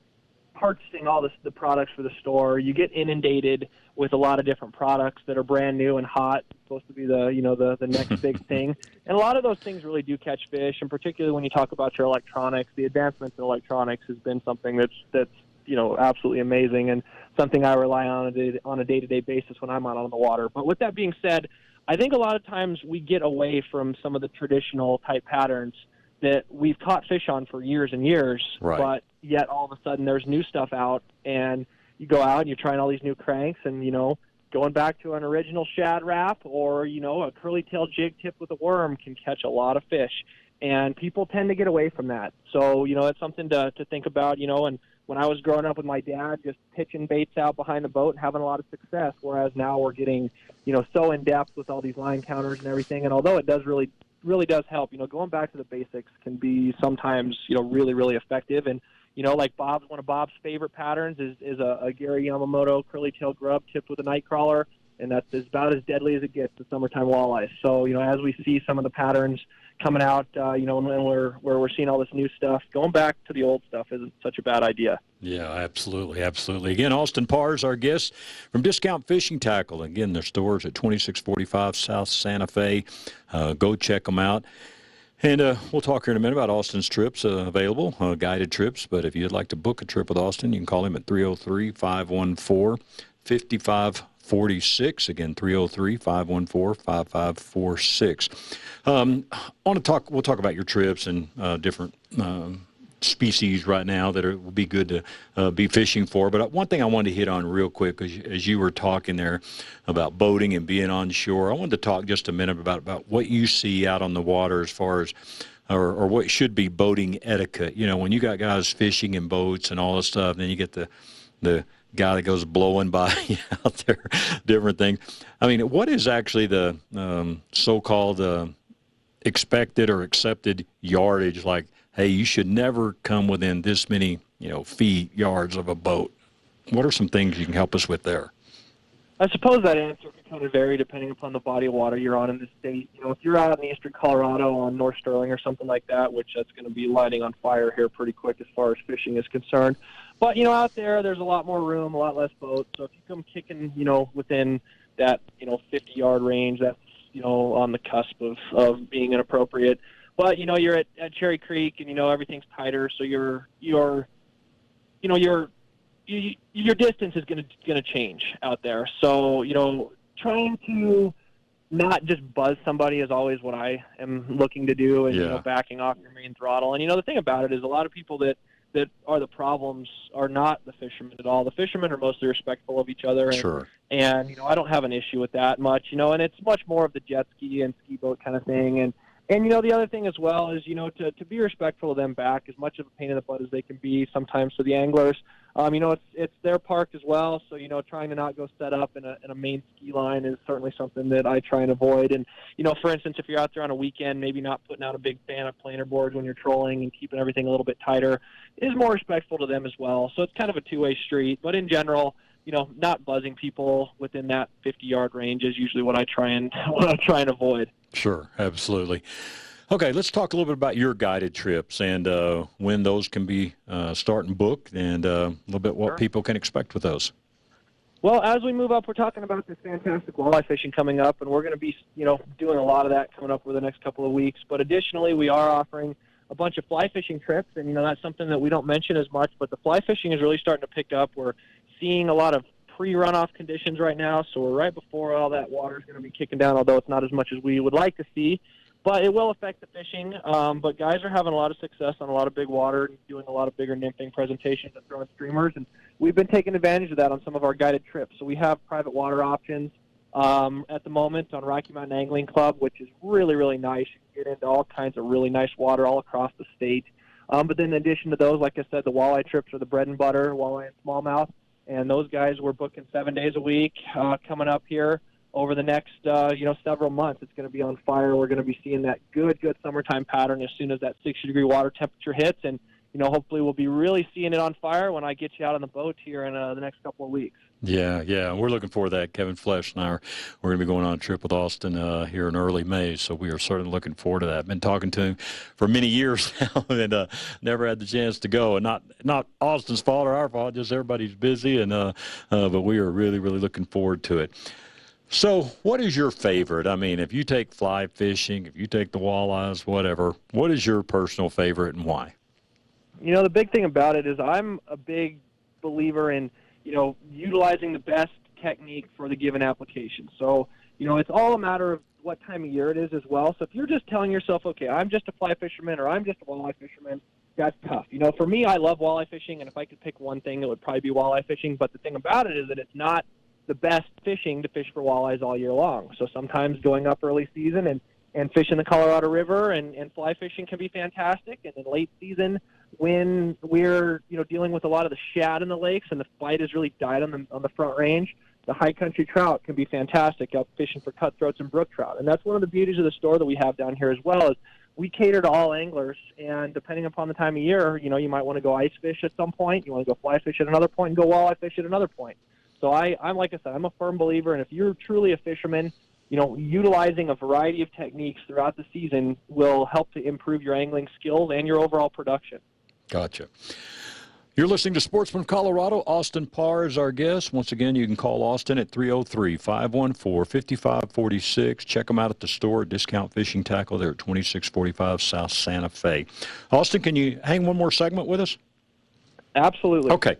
purchasing all this, the products for the store, you get inundated with a lot of different products that are brand new and hot. It's supposed to be the you know the the next big *laughs* thing, and a lot of those things really do catch fish. And particularly when you talk about your electronics, the advancements in electronics has been something that's that's you know absolutely amazing and something I rely on a day, on a day-to-day basis when I'm out on the water. But with that being said, I think a lot of times we get away from some of the traditional type patterns that we've caught fish on for years and years, Right. but yet all of a sudden there's new stuff out and you go out and you're trying all these new cranks and you know going back to an original Shad Rap or you know a curly tail jig tip with a worm can catch a lot of fish and people tend to get away from that so you know it's something to to think about you know and when I was growing up with my dad just pitching baits out behind the boat and having a lot of success whereas now we're getting you know so in depth with all these line counters and everything and although it does really really does help. You know going back to the basics can be sometimes you know really really effective. And you know, like Bob's one of Bob's favorite patterns is is a, a Gary Yamamoto curly tail grub tipped with a night crawler, and that's about as deadly as it gets The summertime walleye. So you know, as we see some of the patterns coming out, uh, you know, and we're where we're seeing all this new stuff, going back to the old stuff isn't such a bad idea. Yeah, absolutely, absolutely. Again, Austin Parr is our guest from Discount Fishing Tackle. Again, their stores at 2645 South Santa Fe. Uh, go check them out. And uh, we'll talk here in a minute about Austin's trips uh, available, uh, guided trips. But if you'd like to book a trip with Austin, you can call him at 303 514 5546. Again, 303 514 5546. Um, I want to talk, we'll talk about your trips and uh, different. Um, species right now that are, will be good to uh, be fishing for. But one thing I wanted to hit on real quick, as, as you were talking there about boating and being on shore, I wanted to talk just a minute about, about what you see out on the water as far as or, or what should be boating etiquette. You know, when you got guys fishing in boats and all this stuff, and then you get the the guy that goes blowing by *laughs* out there, different things. I mean, what is actually the um, so-called uh, expected or accepted yardage? Like, hey, you should never come within this many, you know, feet yards of a boat. What are some things you can help us with there? I suppose that answer can kind of vary depending upon the body of water you're on in the state. You know, if you're out in eastern Colorado on North Sterling or something like that, which that's going to be lighting on fire here pretty quick as far as fishing is concerned. But you know, out there, there's a lot more room, a lot less boats. So if you come kicking, you know, within that you know 50 yard range, that's you know on the cusp of of being inappropriate. But you know, you're at, at Cherry Creek, and you know everything's tighter, so you're you're you know you're you, your distance is going to going to change out there. So you know, trying to not just buzz somebody is always what I am looking to do, and you know, backing off your main throttle. And you know, the thing about it is, a lot of people that that are the problems are not the fishermen at all. The fishermen are mostly respectful of each other. And, Sure. and you know I don't have an issue with that much, you know, and it's much more of the jet ski and ski boat kind of thing, and and you know the other thing as well is you know to to be respectful of them back as much of a pain in the butt as they can be sometimes to the anglers. Um, you know it's it's their park as well, so you know trying to not go set up in a in a main ski line is certainly something that I try and avoid. And you know, for instance, if you're out there on a weekend, maybe not putting out a big fan of planer boards when you're trolling and keeping everything a little bit tighter is more respectful to them as well. So it's kind of a two-way street. But in general, you know, not buzzing people within that 50-yard range is usually what I try and *laughs* what I try and avoid. Sure, absolutely. Okay, let's talk a little bit about your guided trips and uh, when those can be uh, start and booked, and uh, a little bit what people can expect with those. Well, as we move up, we're talking about this fantastic walleye fishing coming up, and we're going to be, you know, doing a lot of that coming up over the next couple of weeks. But additionally, we are offering a bunch of fly fishing trips, and you know that's something that we don't mention as much. But the fly fishing is really starting to pick up. We're seeing a lot of pre-runoff conditions right now, so we're right before all that water is going to be kicking down. Although it's not as much as we would like to see, but it will affect the fishing. Um, but guys are having a lot of success on a lot of big water, doing a lot of bigger nymphing presentations and throwing streamers, and we've been taking advantage of that on some of our guided trips. So we have private water options um, at the moment on Rocky Mountain Angling Club, which is really, really nice. You can get into all kinds of really nice water all across the state. Um, but then in addition to those, like I said, the walleye trips are the bread and butter, walleye and smallmouth. And those guys we're booking seven days a week uh, coming up here over the next, uh, you know, several months. It's going to be on fire. We're going to be seeing that good, good summertime pattern as soon as that 60 degree water temperature hits. And, you know, hopefully we'll be really seeing it on fire when I get you out on the boat here in uh, the next couple of weeks. Yeah, yeah, we're looking forward to that. Kevin Flesh and I are we're going to be going on a trip with Austin uh, here in early May, so we are certainly looking forward to that. Been talking to him for many years *laughs* now, and uh, never had the chance to go. And not not Austin's fault or our fault, just everybody's busy, and uh, uh, but we are really really looking forward to it. So, what is your favorite? I mean, if you take fly fishing, if you take the walleyes, whatever, what is your personal favorite and why? You know, the big thing about it is I'm a big believer in you know utilizing the best technique for the given application. So you know, it's all a matter of what time of year it is as well. So if you're just telling yourself, okay, I'm just a fly fisherman or I'm just a walleye fisherman, that's tough. You know, for me, I love walleye fishing, and if I could pick one thing, it would probably be walleye fishing. But the thing about it is that it's not the best fishing to fish for walleyes all year long. So sometimes going up early season and and fishing the Colorado River and, and fly fishing can be fantastic. And then late season, when we're you know dealing with a lot of the shad in the lakes and the fight has really died on the on the front range, the high country trout can be fantastic out fishing for cutthroats and brook trout. And that's one of the beauties of the store that we have down here as well is we cater to all anglers and depending upon the time of year, you know, you might want to go ice fish at some point, you want to go fly fish at another point and go walleye fish at another point. So I, I'm like I said, I'm a firm believer and if you're truly a fisherman, you know, utilizing a variety of techniques throughout the season will help to improve your angling skills and your overall production. Gotcha. You're listening to Sportsman Colorado. Austin Parr is our guest. Once again, you can call Austin at 303 514 5546. Check them out at the store, Discount Fishing Tackle, there at 2645 South Santa Fe. Austin, can you hang one more segment with us? Absolutely. Okay.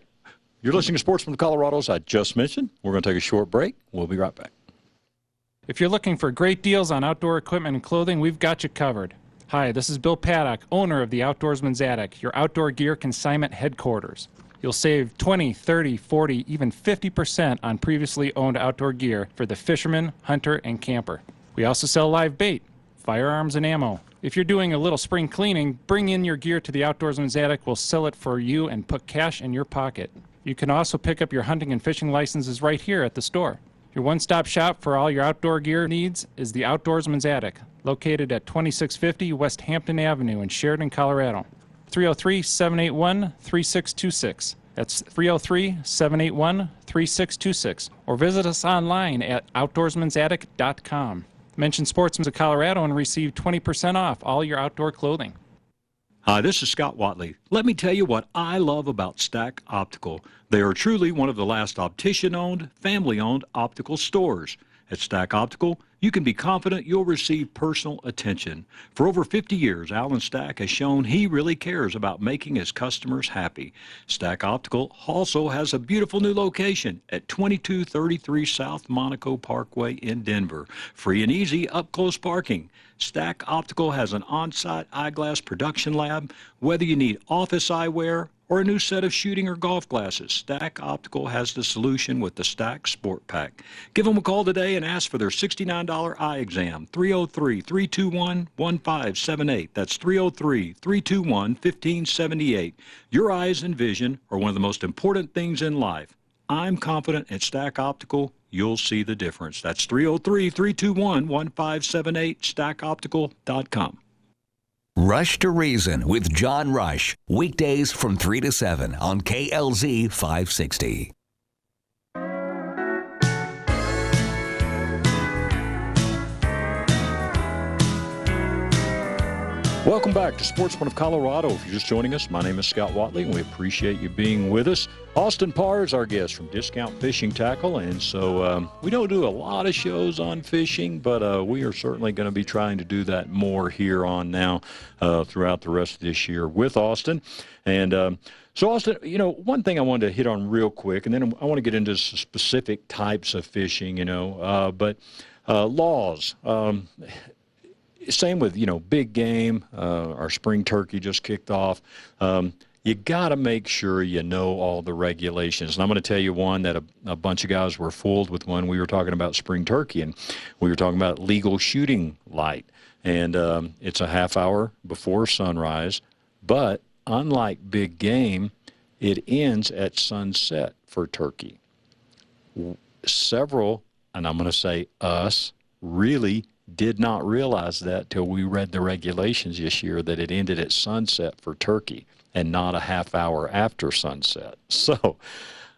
You're listening to Sportsman Colorado, as I just mentioned. We're going to take a short break. We'll be right back. If you're looking for great deals on outdoor equipment and clothing, we've got you covered. Hi, this is Bill Paddock, owner of the Outdoorsman's Attic, your outdoor gear consignment headquarters. You'll save 20, 30, 40, even 50% on previously owned outdoor gear for the fisherman, hunter, and camper. We also sell live bait, firearms, and ammo. If you're doing a little spring cleaning, bring in your gear to the Outdoorsman's Attic. We'll sell it for you and put cash in your pocket. You can also pick up your hunting and fishing licenses right here at the store. Your one stop shop for all your outdoor gear needs is the Outdoorsman's Attic, located at 2650 West Hampton Avenue in Sheridan, Colorado. 303 781 3626. That's 303 781 3626. Or visit us online at outdoorsmansattic.com. Mention Sportsman's of Colorado and receive 20% off all your outdoor clothing. Hi, this is Scott Watley. Let me tell you what I love about Stack Optical. They are truly one of the last optician owned, family owned optical stores. At Stack Optical, you can be confident you'll receive personal attention. For over 50 years, Alan Stack has shown he really cares about making his customers happy. Stack Optical also has a beautiful new location at 2233 South Monaco Parkway in Denver. Free and easy up close parking. Stack Optical has an on site eyeglass production lab. Whether you need office eyewear or a new set of shooting or golf glasses, Stack Optical has the solution with the Stack Sport Pack. Give them a call today and ask for their $69 eye exam. 303 321 1578. That's 303 321 1578. Your eyes and vision are one of the most important things in life. I'm confident at Stack Optical you'll see the difference. That's 303 321 1578, stackoptical.com. Rush to Reason with John Rush. Weekdays from 3 to 7 on KLZ 560. Welcome back to Sportsman of Colorado. If you're just joining us, my name is Scott Watley, and we appreciate you being with us. Austin Parr is our guest from Discount Fishing Tackle, and so um, we don't do a lot of shows on fishing, but uh, we are certainly going to be trying to do that more here on now uh, throughout the rest of this year with Austin. And um, so, Austin, you know, one thing I wanted to hit on real quick, and then I want to get into specific types of fishing, you know, uh, but uh, laws. Um, same with you know big game. Uh, our spring turkey just kicked off. Um, you got to make sure you know all the regulations. And I'm going to tell you one that a, a, bunch of guys were fooled with when we were talking about spring turkey, and we were talking about legal shooting light, and um, it's a half hour before sunrise. But unlike big game, it ends at sunset for turkey. Several, and I'm going to say us, really did not realize that till we read the regulations this year that it ended at sunset for turkey and not a half hour after sunset. *laughs* So,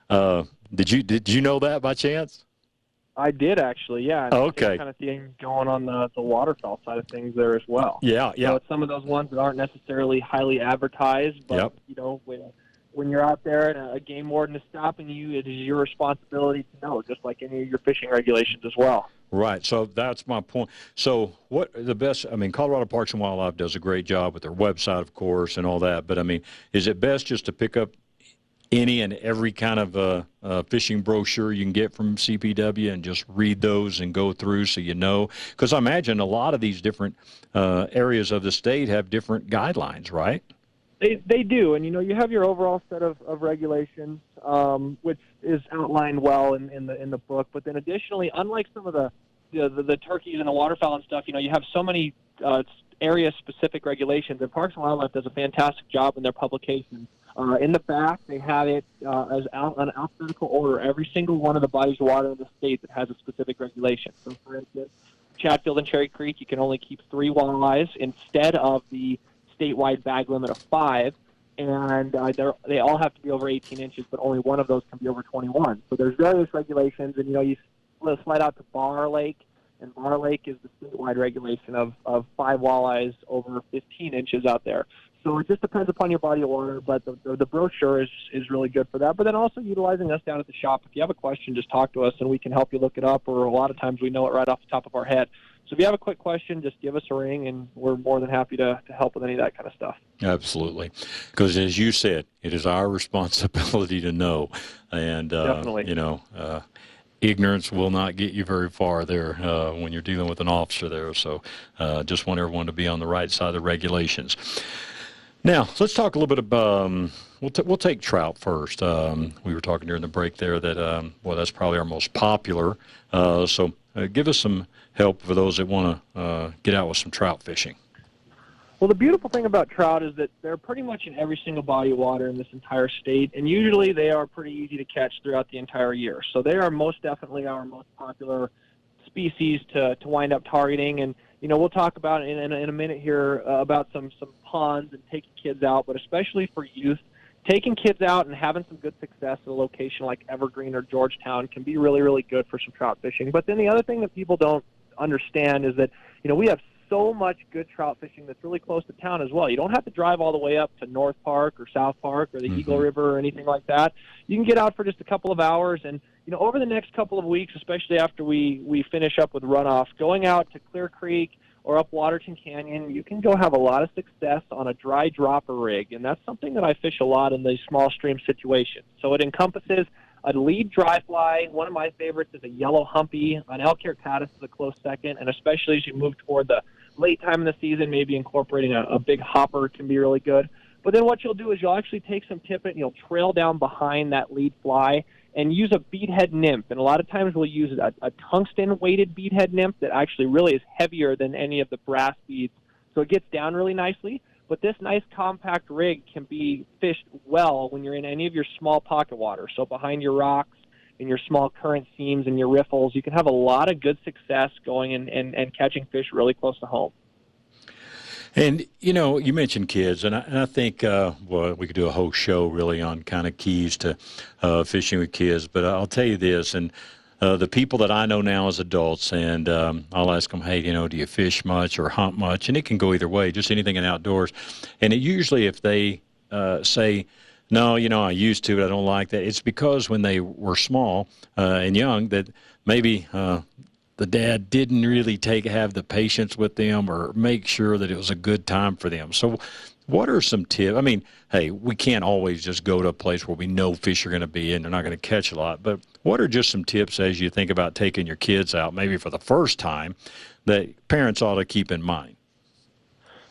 uh, did you did you know that by chance? I did actually, yeah. Okay. Kind of thing going on the the waterfowl side of things there as well. Yeah, yeah. So it's some of those ones that aren't necessarily highly advertised, but yep. you know when when you're out there and a game warden is stopping you, it is your responsibility to know, just like any of your fishing regulations as well. Right. So that's my point. So what the best? I mean, Colorado Parks and Wildlife does a great job with their website, of course, and all that. But I mean, is it best just to pick up any and every kind of uh, uh, fishing brochure you can get from CPW and just read those and go through so you know? Because I imagine a lot of these different uh, areas of the state have different guidelines, right? They they do, and you know you have your overall set of, of regulations, um, which is outlined well in, in the in the book. But then additionally, unlike some of the the, the, the turkeys and the waterfowl and stuff, you know you have so many uh, area specific regulations, and Parks and Wildlife does a fantastic job in their publications. Uh, in the back, they have it uh, as al- an alphabetical order. Every single one of the bodies of water in the state that has a specific regulation. So, for instance, Chatfield and Cherry Creek, you can only keep three walleyes instead of the statewide bag limit of five. And uh, they all have to be over 18 inches, but only one of those can be over 21. So there's various regulations, and you know you slide out to Barr Lake, and Barr Lake is the statewide regulation of, of five walleyes over 15 inches out there. So it just depends upon your body of water, but the, the, the brochure is, is really good for that. But then also utilizing us down at the shop. If you have a question, just talk to us and we can help you look it up, or a lot of times we know it right off the top of our head. So if you have a quick question, just give us a ring, and we're more than happy to, to help with any of that kind of stuff. Absolutely, because as you said, it is our *laughs* responsibility to know, and uh, Definitely. you know, uh, ignorance will not get you very far there uh, when you're dealing with an officer there. So, uh, just want everyone to be on the right side of the regulations. Now, let's talk a little bit about. Um, we'll, t- we'll take trout first. Um, we were talking during the break there that, um, well, that's probably our most popular. Uh, so, uh, give us some help for those that want to uh, get out with some trout fishing. Well, the beautiful thing about trout is that they're pretty much in every single body of water in this entire state, and usually they are pretty easy to catch throughout the entire year. So they are most definitely our most popular species to, to wind up targeting. And you know, we'll talk about in, in, in a minute here uh, about some some ponds and taking kids out, but especially for youth, taking kids out and having some good success at a location like Evergreen or Georgetown can be really really good for some trout fishing. But then the other thing that people don't understand is that you know we have so much good trout fishing that's really close to town as well. You don't have to drive all the way up to North Park or South Park or the Mm-hmm. Eagle River or anything like that. You can get out for just a couple of hours and you know over the next couple of weeks, especially after we we finish up with runoff, going out to Clear Creek or up Waterton Canyon, you can go have a lot of success on a dry dropper rig, and that's something that I fish a lot in these small stream situations. So it encompasses a lead dry fly. One of my favorites is a yellow humpy. An elk hair caddis is a close second, and especially as you move toward the late time in the season, maybe incorporating a, a big hopper can be really good. But then what you'll do is you'll actually take some tippet and you'll trail down behind that lead fly and use a beadhead nymph. And a lot of times we'll use a, a tungsten weighted beadhead nymph that actually really is heavier than any of the brass beads. So it gets down really nicely. But this nice compact rig can be fished well when you're in any of your small pocket water. So behind your rocks, in your small current seams and your riffles, you can have a lot of good success going and, and, and catching fish really close to home. And you know, you mentioned kids, and I, and I think uh, well, we could do a whole show really on kind of keys to uh, fishing with kids. But I'll tell you this, and uh, the people that I know now as adults, and um, I'll ask them, hey, you know, do you fish much or hunt much? And it can go either way, just anything in outdoors. And it usually, if they uh, say, no, you know, I used to, but I don't like that. It's because when they were small uh, and young, that maybe uh, the dad didn't really take have the patience with them or make sure that it was a good time for them. So, what are some tips? I mean, hey, we can't always just go to a place where we know fish are going to be and they're not going to catch a lot. But what are just some tips as you think about taking your kids out, maybe for the first time, that parents ought to keep in mind?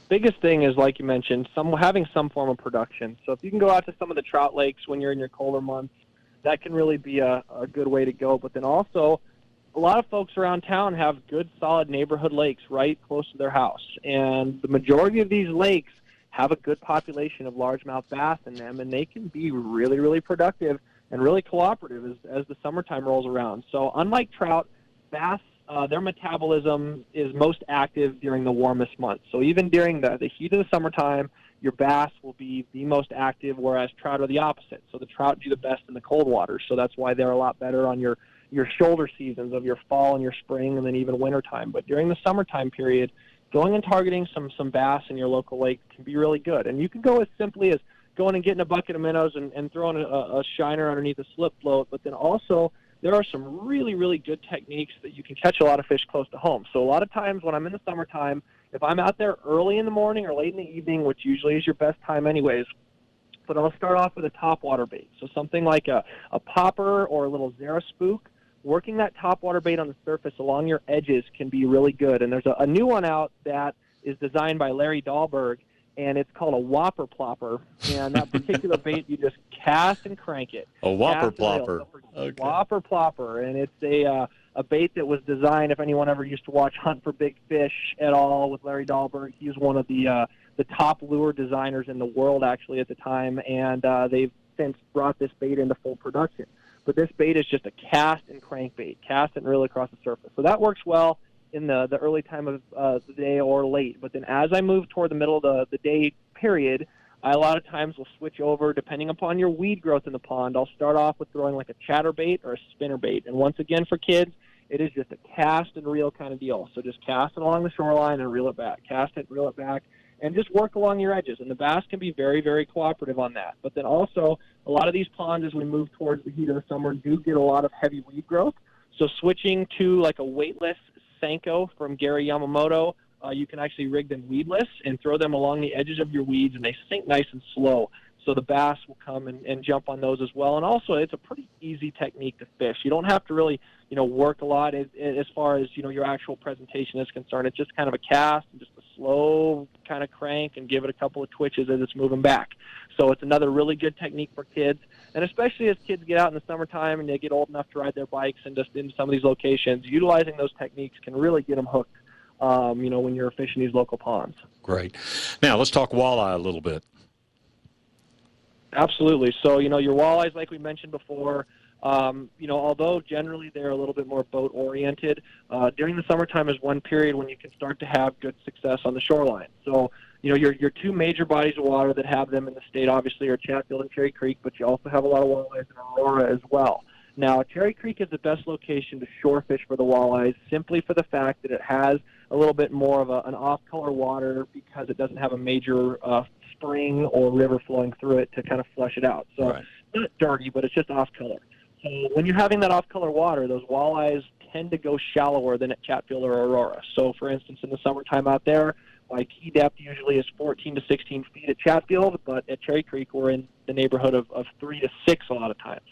biggest thing is like you mentioned some having some form of production so if you can go out to some of the trout lakes when you're in your colder months that can really be a, a good way to go but then also a lot of folks around town have good solid neighborhood lakes right close to their house and the majority of these lakes have a good population of largemouth bass in them and they can be really really productive and really cooperative as, as the summertime rolls around so unlike trout bass uh, their metabolism is most active during the warmest months. So even during the, the heat of the summertime, your bass will be the most active, whereas trout are the opposite. So the trout do the best in the cold water. So that's why they're a lot better on your your shoulder seasons of your fall and your spring, and then even wintertime. But during the summertime period, going and targeting some some bass in your local lake can be really good. And you can go as simply as going and getting a bucket of minnows and, and throwing a, a shiner underneath a slip float, but then also there are some really, really good techniques that you can catch a lot of fish close to home. So a lot of times when I'm in the summertime, if I'm out there early in the morning or late in the evening, which usually is your best time anyways, But I'll start off with a top water bait. So something like a, a popper or a little Zara spook. Working that top water bait on the surface along your edges can be really good. And there's a, a new one out that is designed by Larry Dahlberg, and it's called a whopper plopper. And that *laughs* particular bait, you just cast and crank it. A whopper Cast plopper. Okay. Whopper plopper, and it's a uh, a bait that was designed. If anyone ever used to watch Hunt for Big Fish at all with Larry Dahlberg, he was one of the uh, the top lure designers in the world actually at the time, and uh, they've since brought this bait into full production. But this bait is just a cast and crank bait, cast and reel across the surface. So that works well in the the early time of uh, the day or late. But then as I move toward the middle of the the day period, I a lot of times will switch over depending upon your weed growth in the pond. I'll start off with throwing like a chatterbait or a spinnerbait. And once again for kids, it is just a cast and reel kind of deal. So just cast it along the shoreline and reel it back. Cast it, reel it back, and just work along your edges. And the bass can be very, very cooperative on that. But then also, a lot of these ponds as we move towards the heat of the summer do get a lot of heavy weed growth. So switching to like a weightless Senko from Gary Yamamoto, uh, you can actually rig them weedless and throw them along the edges of your weeds, and they sink nice and slow. So the bass will come and, and jump on those as well. And also, it's a pretty easy technique to fish. You don't have to really, you know, work a lot as, as far as you know your actual presentation is concerned. It's just kind of a cast and just a slow kind of crank and give it a couple of twitches as it's moving back. So it's another really good technique for kids, and especially as kids get out in the summertime and they get old enough to ride their bikes and just into some of these locations, utilizing those techniques can really get them hooked. Um, you know, when you're fishing these local ponds. Great. Now let's talk walleye a little bit. Absolutely. So, you know, your walleyes, like we mentioned before, um, you know, although generally they're a little bit more boat oriented, uh, during the summertime is one period when you can start to have good success on the shoreline. So, you know, your, your two major bodies of water that have them in the state obviously are Chatfield and Cherry Creek, but you also have a lot of walleyes in Aurora as well. Now, Cherry Creek is the best location to shore fish for the walleyes simply for the fact that it has a little bit more of a, an off-color water because it doesn't have a major uh, spring or river flowing through it to kind of flush it out. So it's not dirty, but it's just off-color. So when you're having that off-color water, those walleyes tend to go shallower than at Chatfield or Aurora. So, for instance, in the summertime out there, my key depth usually is 14 to 16 feet at Chatfield, but at Cherry Creek we're in the neighborhood of, of three to six a lot of times.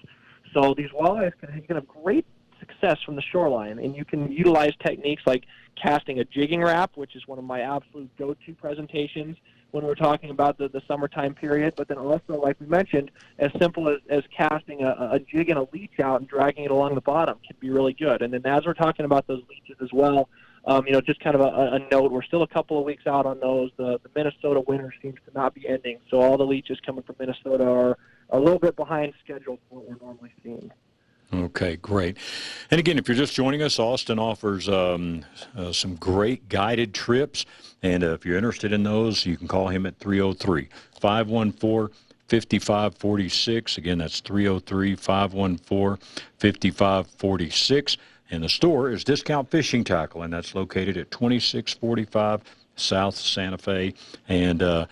So these walleyes can, can have great success from the shoreline, and you can utilize techniques like casting a Jigging Rap, which is one of my absolute go-to presentations when we're talking about the, the summertime period. But then also, like we mentioned, as simple as, as casting a, a jig and a leech out and dragging it along the bottom can be really good. And then as we're talking about those leeches as well, um, you know, just kind of a, a note, we're still a couple of weeks out on those. The, the Minnesota winter seems to not be ending, so all the leeches coming from Minnesota are a little bit behind schedule for what we're normally seeing. Okay, great. And again, if you're just joining us, Austin offers um, uh, some great guided trips. And uh, if you're interested in those, you can call him at 303 514 5546. Again, that's 303 514 5546. And the store is Discount Fishing Tackle, and that's located at 2645 South Santa Fe. And uh,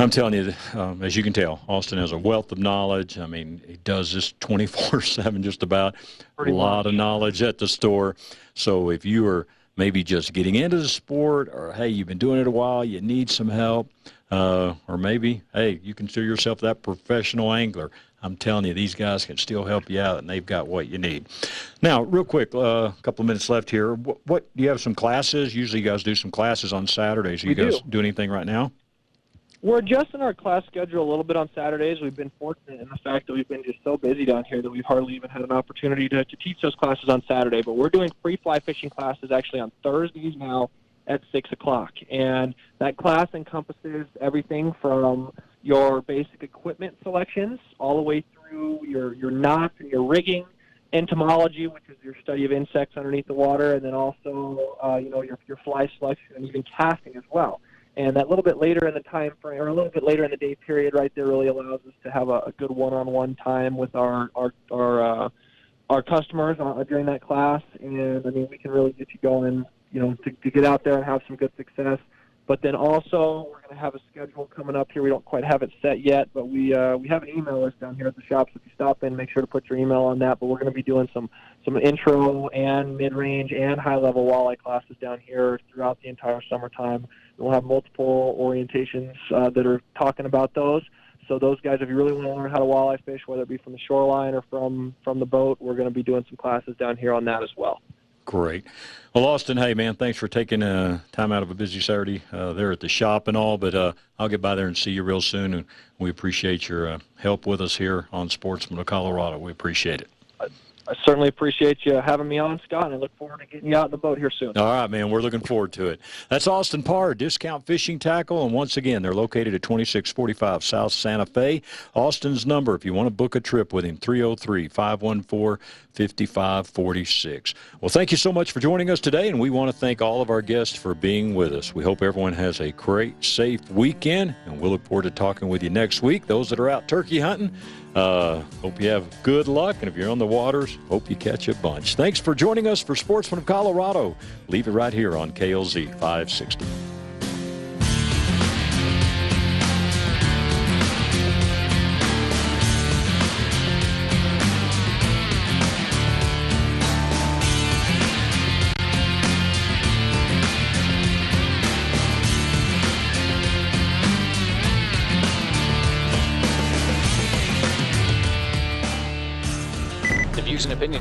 I'm telling you, um, as you can tell, Austin has a wealth of knowledge. I mean, he does this 24 7 just about. Pretty a lot of knowledge at the store. So if you are maybe just getting into the sport, or hey, you've been doing it a while, you need some help, uh, or maybe, hey, you consider yourself that professional angler. I'm telling you, these guys can still help you out, and they've got what you need. Now, real quick, uh, a couple of minutes left here. What, what do you have some classes? Usually, you guys do some classes on Saturdays. Are you We guys do. do anything right now? We're adjusting our class schedule a little bit on Saturdays. We've been fortunate in the fact that we've been just so busy down here that we've hardly even had an opportunity to, to teach those classes on Saturday. But we're doing free fly fishing classes actually on Thursdays now at 6 o'clock. And that class encompasses everything from your basic equipment selections all the way through your, your knots and your rigging, entomology, which is your study of insects underneath the water, and then also, uh, you know, your, your fly selection and even casting as well. And that little bit later in the time frame, or a little bit later in the day period, right there, really allows us to have a, a good one-on-one time with our our our uh, our customers uh, during that class. And I mean, we can really get you going, you know, to, to get out there and have some good success. But then also, we're going to have a schedule coming up here. We don't quite have it set yet, but we uh, we have an email list down here at the shop. So if you stop in, make sure to put your email on that. But we're going to be doing some some intro and mid-range and high-level walleye classes down here throughout the entire summertime. We'll have multiple orientations uh, that are talking about those. so those guys, if you really want to learn how to walleye fish, whether it be from the shoreline or from from the boat, we're going to be doing some classes down here on that as well. Great. Well, Austin, hey man, thanks for taking uh, time out of a busy Saturday uh, there at the shop and all. But uh, I'll get by there and see you real soon, and we appreciate your uh, help with us here on Sportsman of Colorado. We appreciate it. I certainly appreciate you having me on, Scott, and I look forward to getting you out in the boat here soon. All right, man. We're looking forward to it. That's Austin Parr, Discount Fishing Tackle. And once again, they're located at 2645 South Santa Fe. Austin's number, if you want to book a trip with him, 303 514 5546. Well, thank you so much for joining us today, and we want to thank all of our guests for being with us. We hope everyone has a great, safe weekend, and we'll look forward to talking with you next week. Those that are out turkey hunting, uh, hope you have good luck, and if you're on the waters, hope you catch a bunch. Thanks for joining us for Sportsman of Colorado. Leave it right here on KLZ 560.